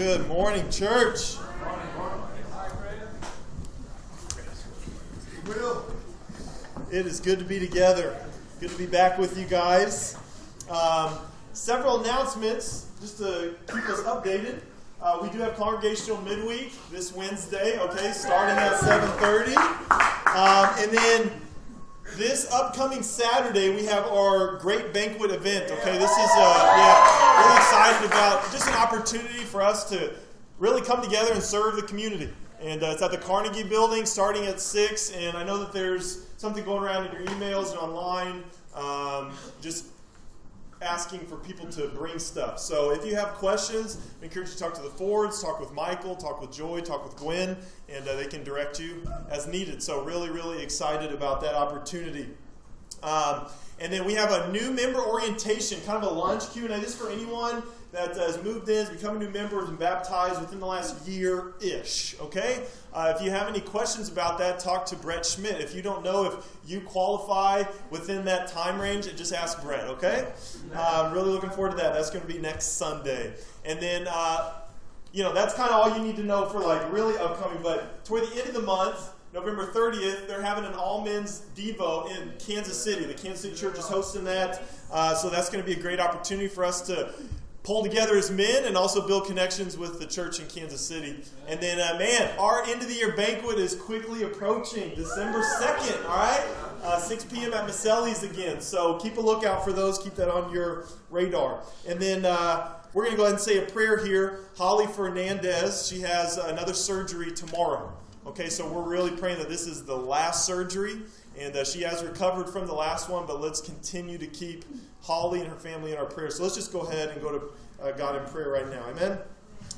Good morning, church. It is good to be together. Good to be back with you guys. Um, several announcements just to keep us updated. Uh, we do have congregational midweek this Wednesday. Okay, starting at 7:30, um, and then this upcoming Saturday we have our great banquet event. Okay, this is uh, yeah, really excited about just an opportunity for us to really come together and serve the community. And uh, it's at the Carnegie Building starting at 6. And I know that there's something going around in your emails and online um, just asking for people to bring stuff. So if you have questions, I encourage you to talk to the Fords, talk with Michael, talk with Joy, talk with Gwen, and uh, they can direct you as needed. So really, really excited about that opportunity. Um, and then we have a new member orientation, kind of a lunch Q&A. This is for anyone that has moved in, has become a new member, and baptized within the last year-ish, okay? Uh, if you have any questions about that, talk to Brett Schmidt. If you don't know if you qualify within that time range, just ask Brett, okay? Uh, I'm really looking forward to that. That's going to be next Sunday. And then, uh, you know, that's kind of all you need to know for like really upcoming. But toward the end of the month, November 30th, they're having an all men's Devo in Kansas City. The Kansas City Church is hosting that. Uh, so that's going to be a great opportunity for us to pull together as men and also build connections with the church in Kansas City. And then, uh, man, our end of the year banquet is quickly approaching December 2nd, all right? Uh, 6 p.m. at Maselli's again. So keep a lookout for those. Keep that on your radar. And then uh, we're going to go ahead and say a prayer here. Holly Fernandez, she has another surgery tomorrow. Okay, so we're really praying that this is the last surgery and uh, she has recovered from the last one, but let's continue to keep Holly and her family in our prayers. So let's just go ahead and go to uh, God in prayer right now. Amen.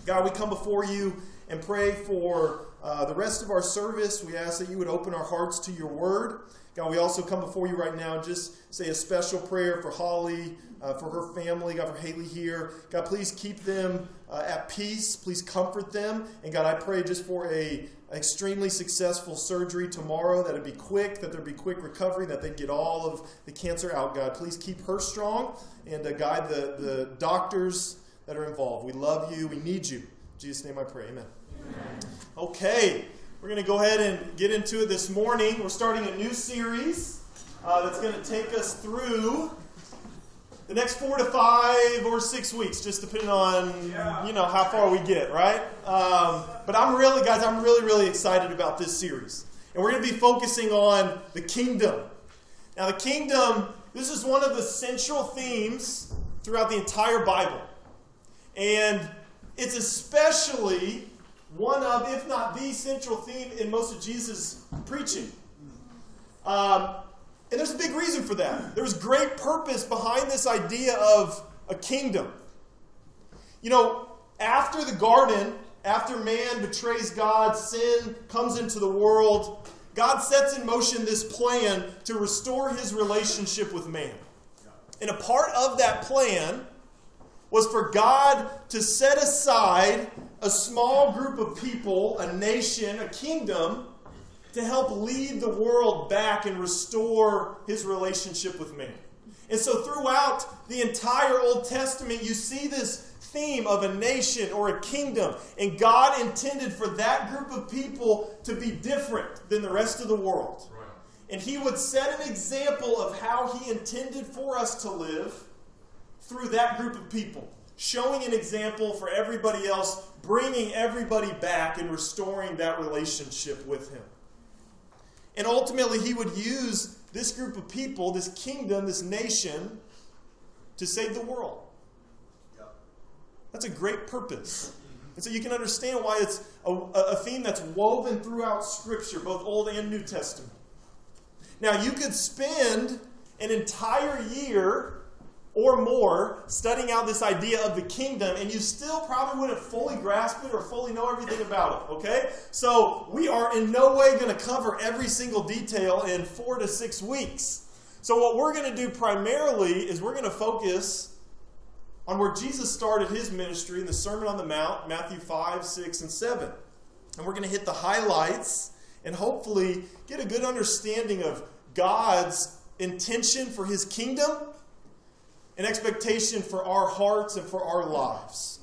God, we come before you and pray for uh, the rest of our service. We ask that you would open our hearts to your word. God, we also come before you right now just say a special prayer for Holly, uh, for her family, God, for Haley here. God, please keep them uh, at peace. Please comfort them. And God, I pray just for a extremely successful surgery tomorrow, that it'd be quick, that there'd be quick recovery, that they'd get all of the cancer out, God. Please keep her strong and uh, guide the, the doctors that are involved. We love you. We need you. In Jesus' name I pray. Amen. Okay, we're going to go ahead and get into it this morning. We're starting a new series uh, that's going to take us through the next four to five or six weeks, just depending on yeah. you know how far we get, right? Um, but I'm really, guys, I'm really, really excited about this series, and we're going to be focusing on the kingdom. Now, the kingdom. This is one of the central themes throughout the entire Bible, and it's especially one of, if not the central theme in most of Jesus' preaching. Um, and there's a big reason for that. There's great purpose behind this idea of a kingdom. You know, after the garden, after man betrays God, sin comes into the world, God sets in motion this plan to restore his relationship with man. And a part of that plan was for God to set aside a small group of people, a nation, a kingdom, to help lead the world back and restore his relationship with man. And so, throughout the entire Old Testament, you see this theme of a nation or a kingdom. And God intended for that group of people to be different than the rest of the world. And He would set an example of how He intended for us to live through that group of people, showing an example for everybody else, bringing everybody back and restoring that relationship with Him. And ultimately, he would use this group of people, this kingdom, this nation, to save the world. That's a great purpose. And so you can understand why it's a, a, theme that's woven throughout Scripture, both Old and New Testament. Now, you could spend an entire year or more studying out this idea of the kingdom, and you still probably wouldn't fully grasp it or fully know everything about it, okay? So, we are in no way going to cover every single detail in four to six weeks. So, what we're going to do primarily is we're going to focus on where Jesus started his ministry in the Sermon on the Mount, Matthew 5, 6, and 7. And we're going to hit the highlights and hopefully get a good understanding of God's intention for his kingdom an expectation for our hearts and for our lives.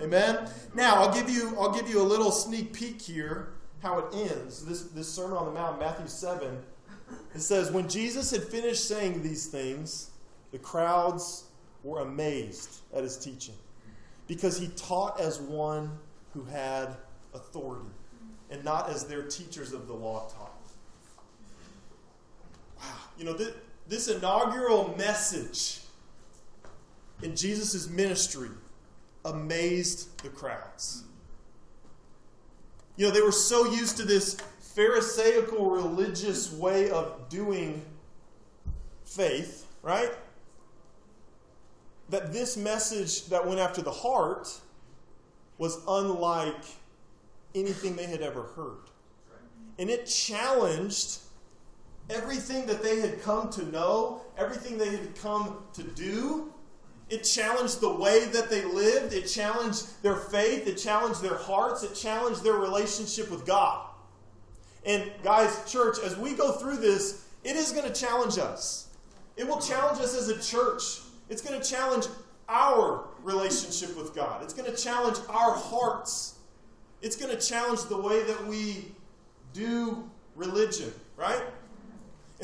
Amen. Now I'll give you I'll give you a little sneak peek here how it ends. This this Sermon on the Mount, Matthew seven. It says, when Jesus had finished saying these things, the crowds were amazed at his teaching because he taught as one who had authority and not as their teachers of the law taught. Wow. You know, this, this inaugural message in Jesus' ministry amazed the crowds. You know, they were so used to this Pharisaical religious way of doing faith, right? That this message that went after the heart was unlike anything they had ever heard. And it challenged everything that they had come to know, everything they had come to do. It challenged the way that they lived. It challenged their faith. It challenged their hearts. It challenged their relationship with God. And guys, church, as we go through this, it is going to challenge us. It will challenge us as a church. It's going to challenge our relationship with God. It's going to challenge our hearts. It's going to challenge the way that we do religion, right?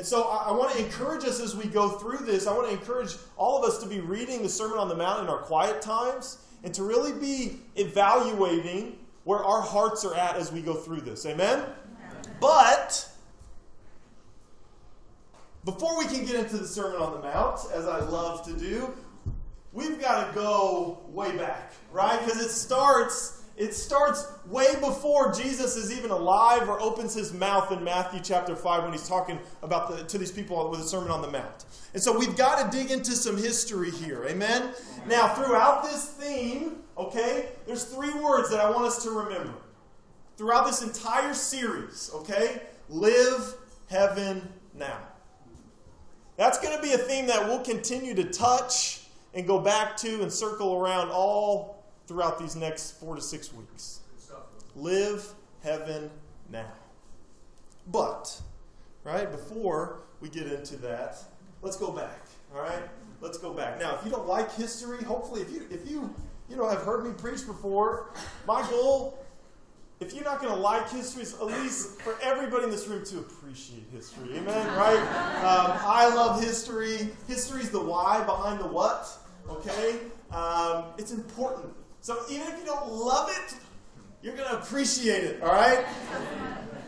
And so I, I, want to encourage us as we go through this. I want to encourage all of us to be reading the Sermon on the Mount in our quiet times and to really be evaluating where our hearts are at as we go through this. Amen? But before we can get into the Sermon on the Mount, as I love to do, we've got to go way back, right? Because it starts it starts way before Jesus is even alive or opens his mouth in Matthew chapter 5 when he's talking about the, to these people with the Sermon on the Mount. And so we've got to dig into some history here. Amen? Now, throughout this theme, okay, there's three words that I want us to remember throughout this entire series, okay? Live heaven now. That's going to be a theme that we'll continue to touch and go back to and circle around all throughout these next four to six weeks. Live heaven now. But, right, before we get into that, let's go back. All right? Let's go back. Now, if you don't like history, hopefully if you if you you know have heard me preach before, my goal if you're not going to like history, is at least for everybody in this room to appreciate history. Amen? Right? Um, I love history. History is the why behind the what. Okay? Um, it's important. So even if you don't love it, you're going to appreciate it. All right?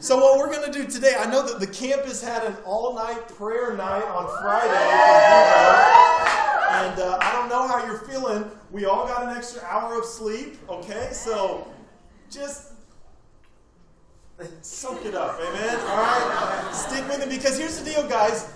So, what we're going to do today, I know that the campus had an all night prayer night on Friday. And uh, I don't know how you're feeling. We all got an extra hour of sleep. Okay? So, just Soak it up, amen? All right? Stick with it because here's the deal, guys.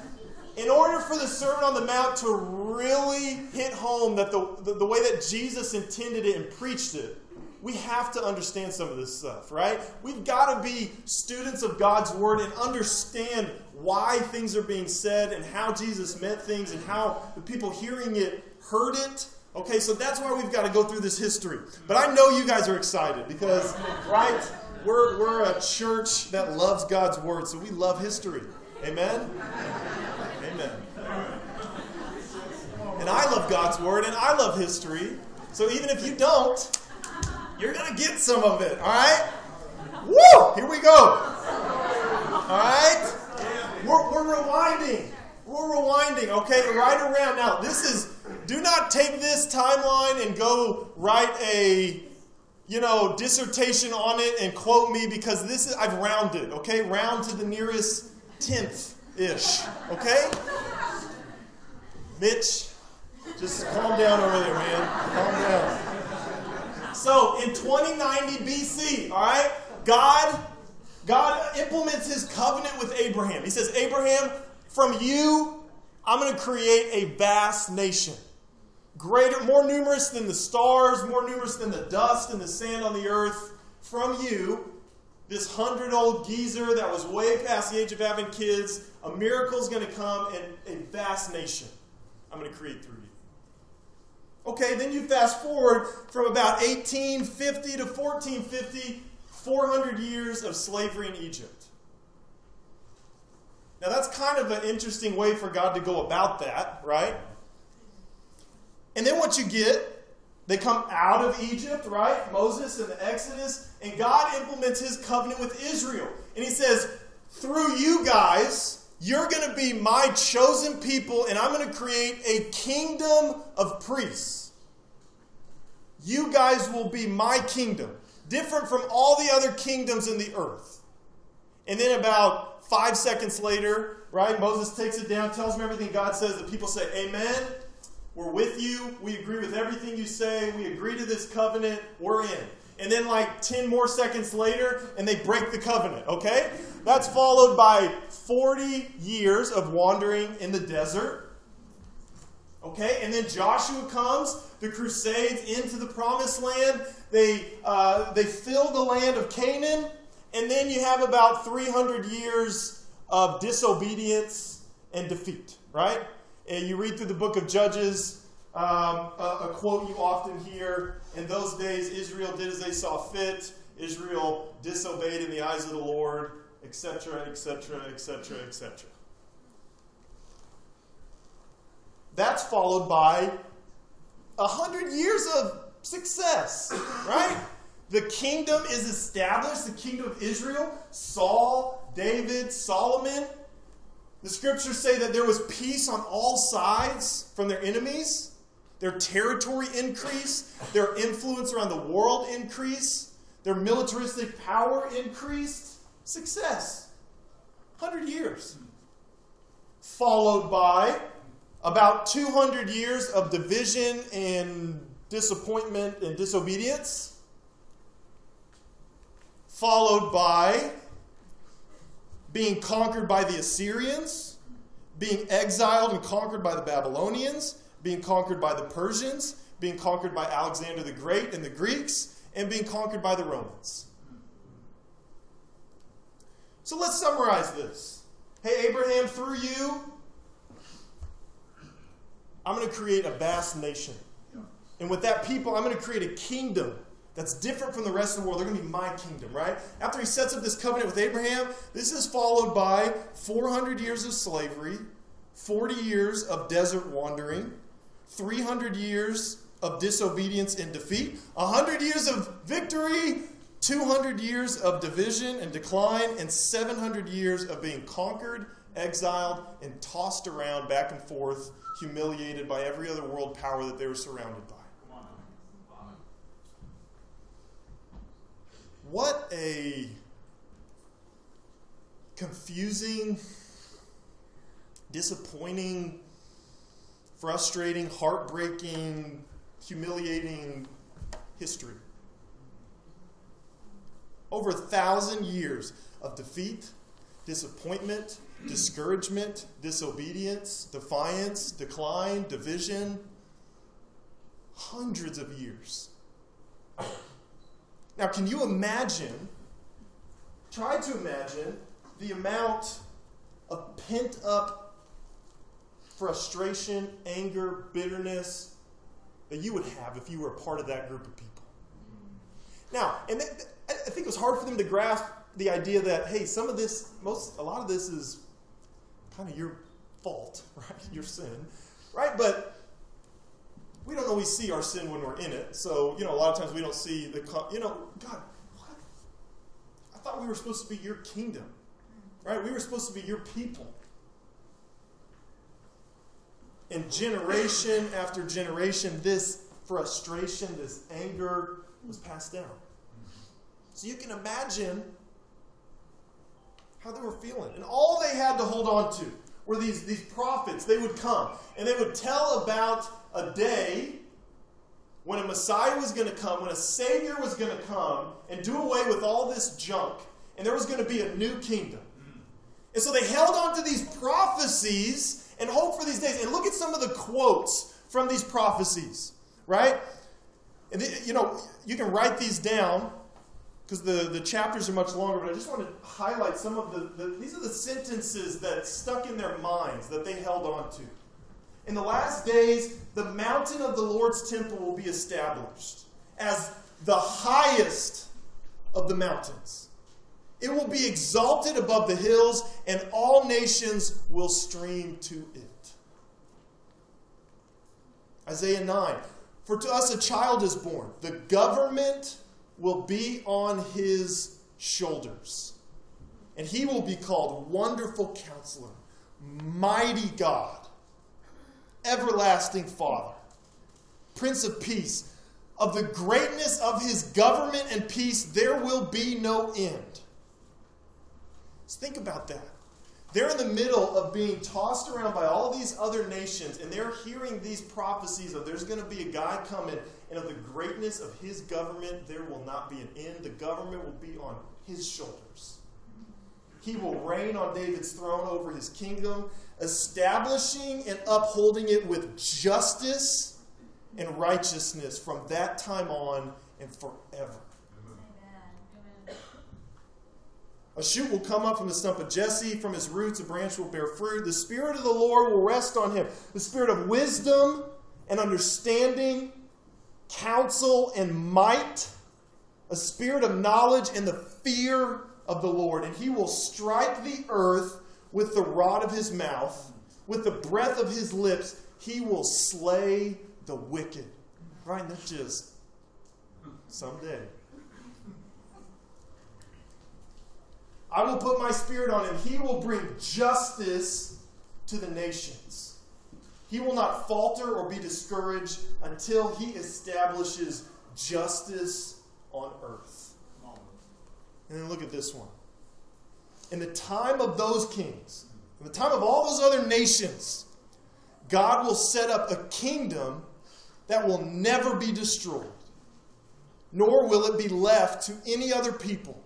In order for the Sermon on the Mount to really hit home that the, the, the way that Jesus intended it and preached it, we have to understand some of this stuff, right? We've got to be students of God's Word and understand why things are being said and how Jesus meant things and how the people hearing it heard it. Okay, so that's why we've got to go through this history. But I know you guys are excited because, right? we're, we're a church that loves God's word, so we love history. Amen? Amen. And I God's word and I love history. So even if you don't, you're going to get some of it. All right? Woo! Here we go. All right? We're, we're rewinding. We're rewinding, okay? Right around now. This is, do not take this timeline and go write a you know, dissertation on it and quote me because this is, I've rounded, okay? Round to the nearest tenth ish, okay? Mitch, just calm down over there, man. Calm down. So, in 2090 BC, all right, God, God implements his covenant with Abraham. He says, Abraham, from you, I'm going to create a vast nation greater, more numerous than the stars, more numerous than the dust and the sand on the earth, from you, this hundred old geezer that was way past the age of having kids, a miracle is going to come and a vast nation I'm going to create through you. Okay, then you fast forward from about 1850 to 1450, 400 years of slavery in Egypt. Now, that's kind of an interesting way for God to go about that, right? And then what you get They come out of Egypt, right? Moses and the Exodus, and God implements his covenant with Israel. And he says, through you guys, you're going to be my chosen people, and I'm going to create a kingdom of priests. You guys will be my kingdom, different from all the other kingdoms in the earth. And then about five seconds later, right, Moses takes it down, tells them everything God says. The people say, Amen. We're with you. We agree with everything you say. We agree to this covenant. We're in. And then, like 10 more seconds later, and they break the covenant, okay? That's followed by 40 years of wandering in the desert. Okay, and then Joshua comes, the Crusades into the promised land. They, uh, they fill the land of Canaan, and then you have about 300 years of disobedience and defeat, right? And you read through the book of Judges, um, a, a quote you often hear In those days, Israel did as they saw fit, Israel disobeyed in the eyes of the Lord, etc., etc., etc., etc. That's followed by a hundred years of success, right? The kingdom is established, the kingdom of Israel, Saul, David, Solomon, the scriptures say that there was peace on all sides from their enemies. Their territory increased, their influence around the world increased, their militaristic power increased. Success. 100 years. Followed by about 200 years of division and disappointment and disobedience. Followed by being conquered by the Assyrians, being exiled and conquered by the Babylonians, being conquered by the Persians, being conquered by Alexander the Great and the Greeks, and being conquered by the Romans. So let's summarize this. Hey, Abraham, through you, I'm going to create a vast nation. And with that people, I'm going to create a kingdom that's different from the rest of the world. They're going to be my kingdom, right? After he sets up this covenant with Abraham, this is followed by 400 years of slavery, 40 years of desert wandering, 300 years of disobedience and defeat, 100 years of victory, 200 years of division and decline, and 700 years of being conquered, exiled, and tossed around back and forth, humiliated by every other world power that they were surrounded by. What a confusing, disappointing, frustrating, heartbreaking, humiliating history. Over a thousand years of defeat, disappointment, discouragement, disobedience, defiance, decline, division. Hundreds of years. Now, can you imagine? Try to imagine the amount of pent up frustration, anger, bitterness that you would have if you were a part of that group of people. Now, and I think it was hard for them to grasp the idea that hey, some of this, most, a lot of this is kind of your fault, right? Your sin, right? But we don't always see our sin when we're in it. So, you know, a lot of times we don't see the, you know, God, what? I thought we were supposed to be your kingdom, right? We were supposed to be your people. And generation after generation, this frustration, this anger was passed down. So you can imagine how they were feeling. And all they had to hold on to were these, these prophets. They would come and they would tell about a day when a Messiah was going to come, when a Savior was going to come and do away with all this junk, and there was going to be a new kingdom. And so they held on to these prophecies and hope for these days. And look at some of the quotes from these prophecies, right? And the, you know, you can write these down because the, the chapters are much longer, but I just want to highlight some of the, the, these are the sentences that stuck in their minds that they held on to. In the last days, the mountain of the Lord's temple will be established as the highest of the mountains. It will be exalted above the hills, and all nations will stream to it. Isaiah 9 For to us a child is born, the government will be on his shoulders. And he will be called Wonderful Counselor, Mighty God, Everlasting Father, Prince of Peace. Of the greatness of his government and peace, there will be no end. Just think about that. They're in the middle of being tossed around by all these other nations, and they're hearing these prophecies of there's going to be a guy coming, and of the greatness of his government, there will not be an end. The government will be on his shoulders. He will reign on David's throne over his kingdom, establishing and upholding it with justice and righteousness from that time on and forever. A shoot will come up from the stump of Jesse. From his roots, a branch will bear fruit. The Spirit of the Lord will rest on him. The Spirit of wisdom and understanding, counsel and might, a spirit of knowledge and the fear of the Lord. And he will strike the earth with the rod of his mouth, with the breath of his lips. He will slay the wicked. Right? And that's just someday. I will put my spirit on him. He will bring justice to the nations. He will not falter or be discouraged until he establishes justice on earth. And then look at this one. In the time of those kings, in the time of all those other nations, God will set up a kingdom that will never be destroyed, nor will it be left to any other people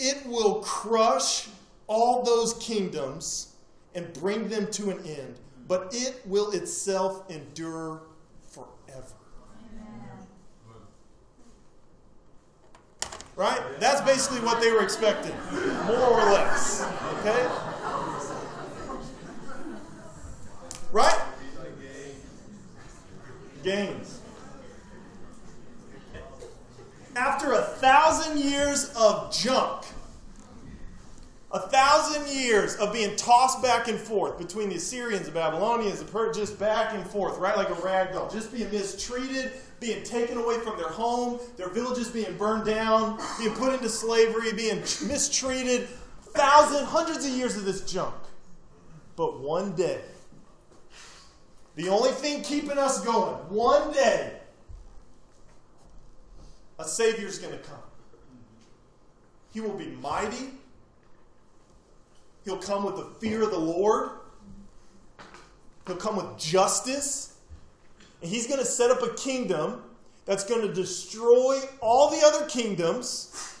it will crush all those kingdoms and bring them to an end, but it will itself endure forever. Right? That's basically what they were expecting, more or less. Okay? Right? Gains. After a thousand years of junk, a thousand years of being tossed back and forth between the Assyrians, the Babylonians, the just back and forth, right? Like a rag doll. Just being mistreated, being taken away from their home, their villages being burned down, being put into slavery, being mistreated. Thousands, hundreds of years of this junk. But one day, the only thing keeping us going, one day, a Savior's going to come. He will be mighty. He'll come with the fear of the Lord. He'll come with justice. And he's going to set up a kingdom that's going to destroy all the other kingdoms.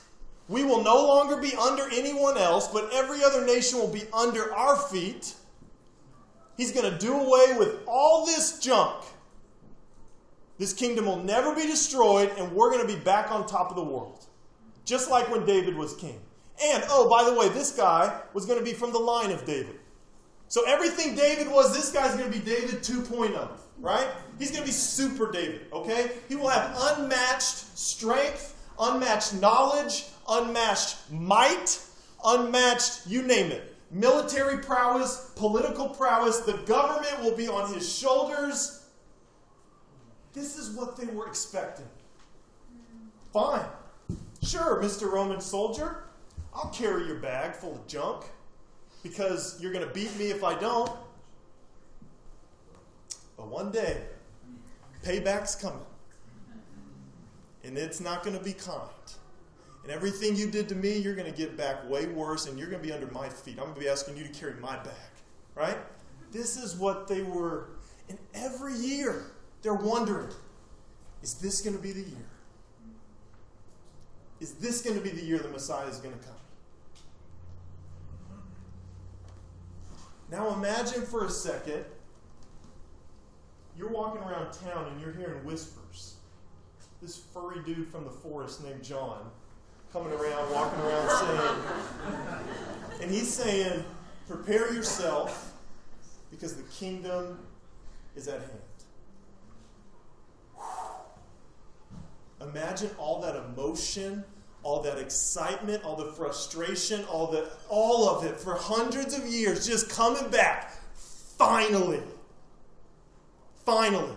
We will no longer be under anyone else, but every other nation will be under our feet. He's going to do away with all this junk. This kingdom will never be destroyed, and we're going to be back on top of the world. Just like when David was king. And, oh, by the way, this guy was going to be from the line of David. So everything David was, this guy's going to be David 2.0, right? He's going to be super David, okay? He will have unmatched strength, unmatched knowledge, unmatched might, unmatched, you name it. Military prowess, political prowess, the government will be on his shoulders. This is what they were expecting. Fine. Sure, Mr. Roman soldier, I'll carry your bag full of junk because you're going to beat me if I don't. But one day, payback's coming. And it's not going to be kind. And everything you did to me, you're going to get back way worse, and you're going to be under my feet. I'm going to be asking you to carry my bag. Right? This is what they were. And every year, they're wondering is this going to be the year? Is this going to be the year the Messiah is going to come? Now imagine for a second you're walking around town and you're hearing whispers. This furry dude from the forest named John coming around, walking around saying, and he's saying, prepare yourself because the kingdom is at hand. Imagine all that emotion all that excitement, all the frustration, all the all of it for hundreds of years just coming back. Finally. Finally.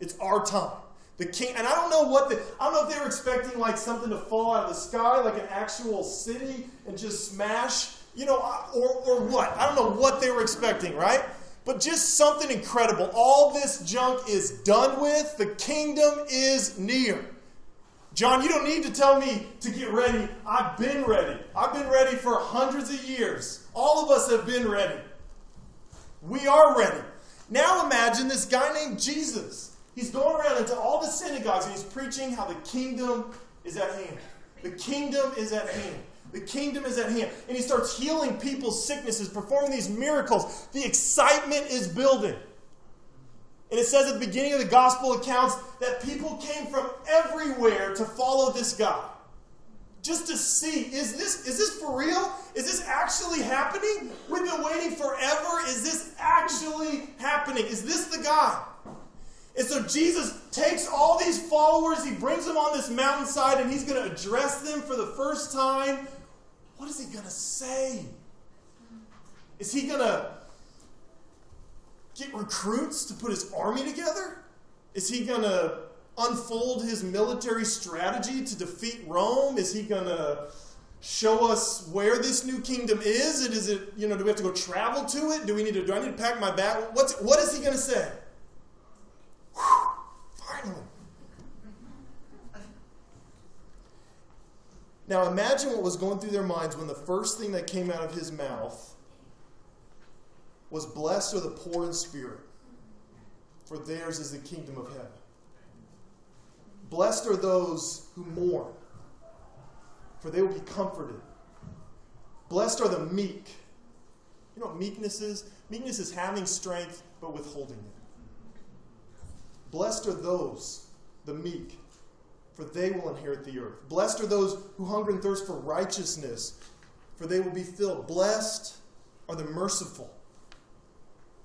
It's our time. The king, and I don't know what the, I don't know if they were expecting like something to fall out of the sky, like an actual city, and just smash, you know, or, or what. I don't know what they were expecting, right? But just something incredible. All this junk is done with. The kingdom is near. John, you don't need to tell me to get ready. I've been ready. I've been ready for hundreds of years. All of us have been ready. We are ready. Now imagine this guy named Jesus. He's going around into all the synagogues and he's preaching how the kingdom is at hand. The kingdom is at hand. The kingdom is at hand. And he starts healing people's sicknesses, performing these miracles. The excitement is building. And it says at the beginning of the gospel accounts that people came from everywhere to follow this guy. Just to see, is this, is this for real? Is this actually happening? We've been waiting forever. Is this actually happening? Is this the guy? And so Jesus takes all these followers, he brings them on this mountainside, and he's going to address them for the first time. What is he going to say? Is he going to get recruits to put his army together? Is he going to unfold his military strategy to defeat Rome? Is he going to show us where this new kingdom is? It is it, you know, do we have to go travel to it? Do we need to do I need to pack my bag? What's what is he going to say? Finally. Now imagine what was going through their minds when the first thing that came out of his mouth was blessed are the poor in spirit, for theirs is the kingdom of heaven. Blessed are those who mourn, for they will be comforted. Blessed are the meek. You know what meekness is? Meekness is having strength but withholding it. Blessed are those, the meek, for they will inherit the earth. Blessed are those who hunger and thirst for righteousness, for they will be filled. Blessed are the merciful,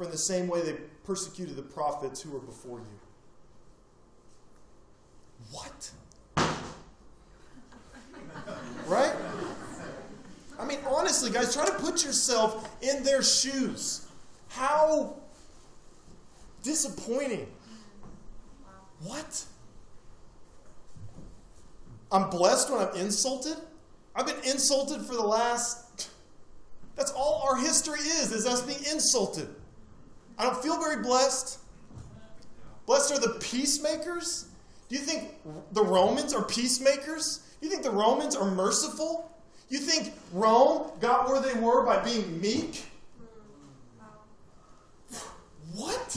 In the same way they persecuted the prophets who were before you. What? right? I mean, honestly, guys, try to put yourself in their shoes. How disappointing. What? I'm blessed when I'm insulted? I've been insulted for the last. That's all our history is, is us being insulted. I don't feel very blessed. Blessed are the peacemakers. Do you think the Romans are peacemakers? Do you think the Romans are merciful? You think Rome got where they were by being meek? What?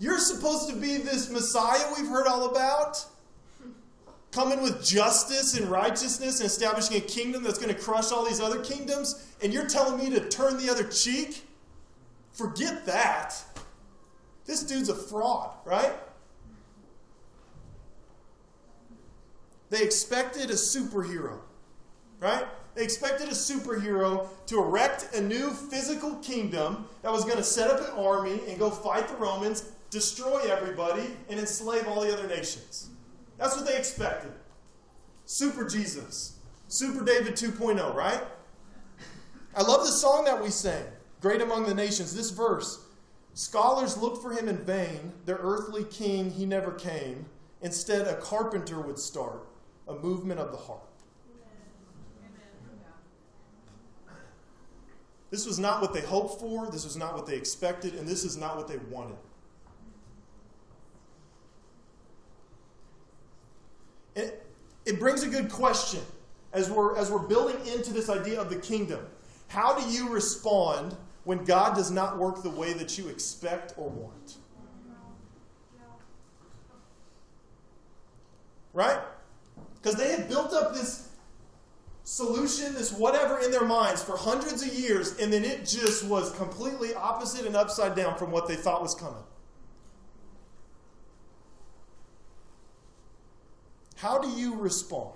You're supposed to be this Messiah we've heard all about? Coming with justice and righteousness and establishing a kingdom that's going to crush all these other kingdoms, and you're telling me to turn the other cheek? Forget that. This dude's a fraud, right? They expected a superhero, right? They expected a superhero to erect a new physical kingdom that was going to set up an army and go fight the Romans, destroy everybody, and enslave all the other nations. That's what they expected. Super Jesus. Super David 2.0, right? I love the song that we sang, Great Among the Nations. This verse Scholars looked for him in vain. Their earthly king, he never came. Instead, a carpenter would start a movement of the heart. This was not what they hoped for, this was not what they expected, and this is not what they wanted. It, it brings a good question as we're, as we're building into this idea of the kingdom. How do you respond when God does not work the way that you expect or want? Right? Because they had built up this solution, this whatever in their minds for hundreds of years, and then it just was completely opposite and upside down from what they thought was coming. How do you respond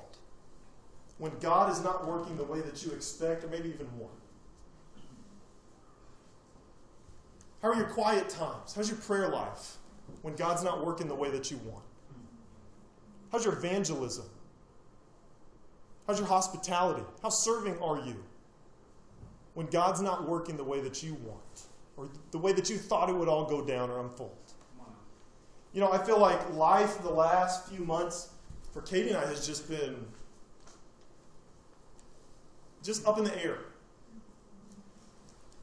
when God is not working the way that you expect, or maybe even want? How are your quiet times? How's your prayer life when God's not working the way that you want? How's your evangelism? How's your hospitality? How serving are you when God's not working the way that you want or the way that you thought it would all go down or unfold? You know, I feel like life the last few months for Katie and I has just been just up in the air.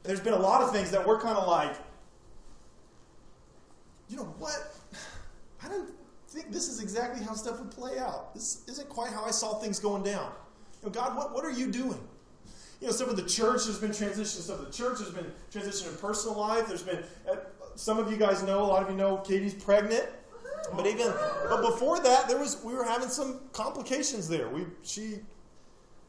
There's been a lot of things that we're kind of like, you know what? I don't think this is exactly how stuff would play out. This isn't quite how I saw things going down. You know, God, what, what are you doing? You know, some of the church has been transitioning. Some of the church has been transitioning in personal life. There's been, uh, some of you guys know, a lot of you know, Katie's pregnant. But even, but before that, there was we were having some complications there. We she,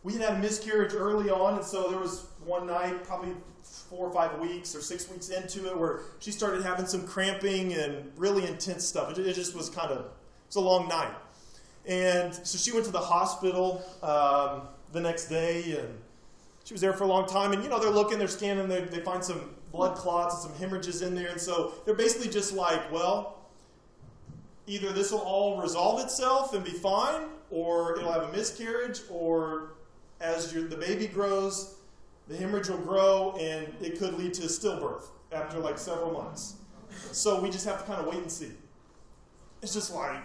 we had had a miscarriage early on, and so there was one night, probably four or five weeks or six weeks into it, where she started having some cramping and really intense stuff. It, it just was kind of it's a long night, and so she went to the hospital um, the next day, and she was there for a long time. And you know they're looking, they're scanning, they, they find some blood clots and some hemorrhages in there, and so they're basically just like, well either this will all resolve itself and be fine, or it'll have a miscarriage, or as the baby grows, the hemorrhage will grow and it could lead to stillbirth after like several months. So we just have to kind of wait and see. It's just like,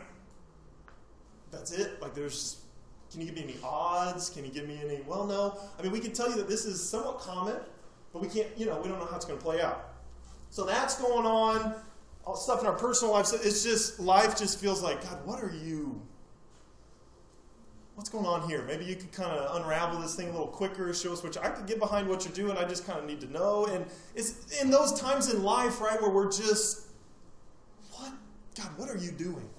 that's it. Like, there's, can you give me any odds? Can you give me any, well, no. I mean, we can tell you that this is somewhat common, but we can't, you know, we don't know how it's going to play out. So that's going on all stuff in our personal lives. It's just, life just feels like, God, what are you? What's going on here? Maybe you could kind of unravel this thing a little quicker, show us what I could get behind what you're doing. I just kind of need to know. And it's in those times in life, right, where we're just, what? God, what are you doing?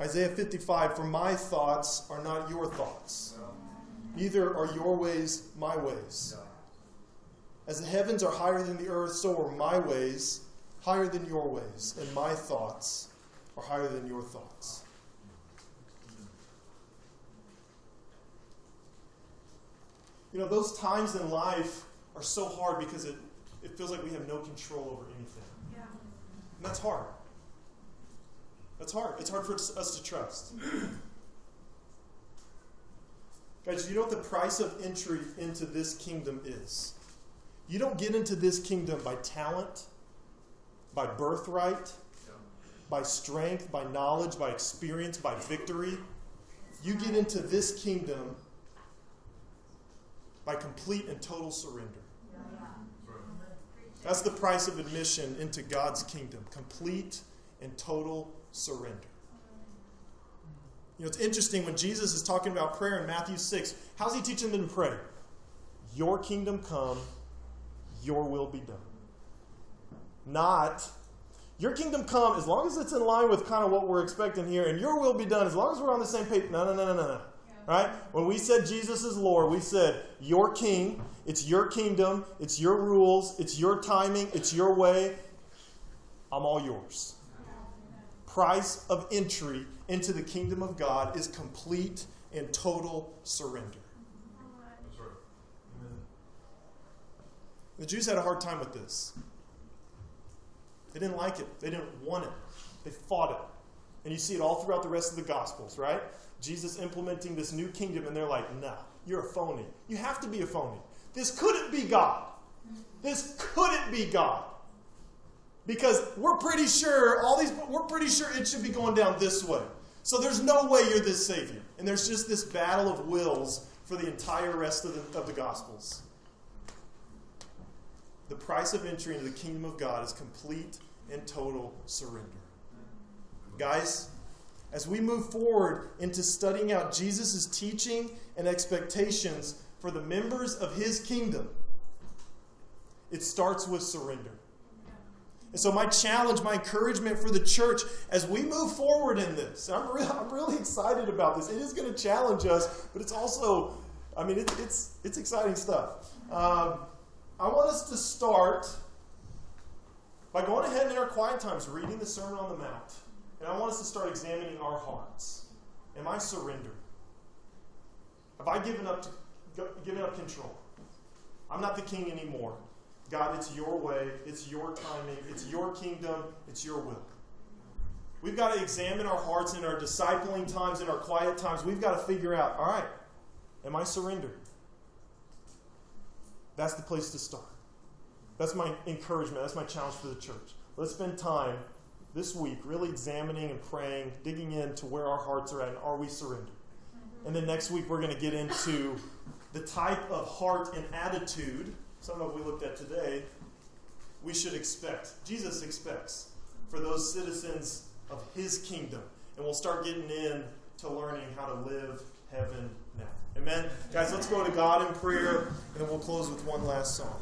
Isaiah 55, for my thoughts are not your thoughts, neither are your ways my ways. As the heavens are higher than the earth, so are my ways higher than your ways, and my thoughts are higher than your thoughts. You know, those times in life are so hard because it, it feels like we have no control over anything. Yeah. And that's hard. That's hard. It's hard for us to trust. Guys, you know what the price of entry into this kingdom is? You don't get into this kingdom by talent, by birthright, by strength, by knowledge, by experience, by victory. You get into this kingdom by complete and total surrender. That's the price of admission into God's kingdom complete and total surrender. You know, it's interesting when Jesus is talking about prayer in Matthew 6, how's he teaching them to pray? Your kingdom come, your will be done. Not, your kingdom come as long as it's in line with kind of what we're expecting here, and your will be done as long as we're on the same page. No, no, no, no, no, no. Right? When we said Jesus is Lord, we said, Your king, it's your kingdom, it's your rules, it's your timing, it's your way. I'm all yours. Price of entry into the kingdom of God is complete and total surrender. The Jews had a hard time with this. They didn't like it, they didn't want it, they fought it. And you see it all throughout the rest of the Gospels, right? Jesus implementing this new kingdom, and they're like, nah, you're a phony. You have to be a phony. This couldn't be God. This couldn't be God. Because we're pretty sure, all these, we're pretty sure it should be going down this way. So there's no way you're this Savior. And there's just this battle of wills for the entire rest of the, of the Gospels the price of entry into the kingdom of God is complete and total surrender. Guys, as we move forward into studying out Jesus' teaching and expectations for the members of his kingdom, it starts with surrender. And so, my challenge, my encouragement for the church as we move forward in this, I'm, re- I'm really excited about this. It is going to challenge us, but it's also, I mean, it, it's, it's exciting stuff. Um, I want us to start by going ahead in our quiet times, reading the Sermon on the Mount, and I want us to start examining our hearts. Am I surrendered? Have I given up, to, given up control? I'm not the king anymore. God, it's your way, it's your timing, it's your kingdom, it's your will. We've got to examine our hearts in our discipling times, in our quiet times. We've got to figure out all right, am I surrendered? That's the place to start. That's my encouragement. That's my challenge for the church. Let's spend time this week really examining and praying, digging into where our hearts are at, and are we surrendered? Mm-hmm. And then next week, we're going to get into the type of heart and attitude, some of we looked at today, we should expect. Jesus expects for those citizens of his kingdom. And we'll start getting in to learning how to live heaven. Amen. Guys, let's go to God in prayer, and we'll close with one last song.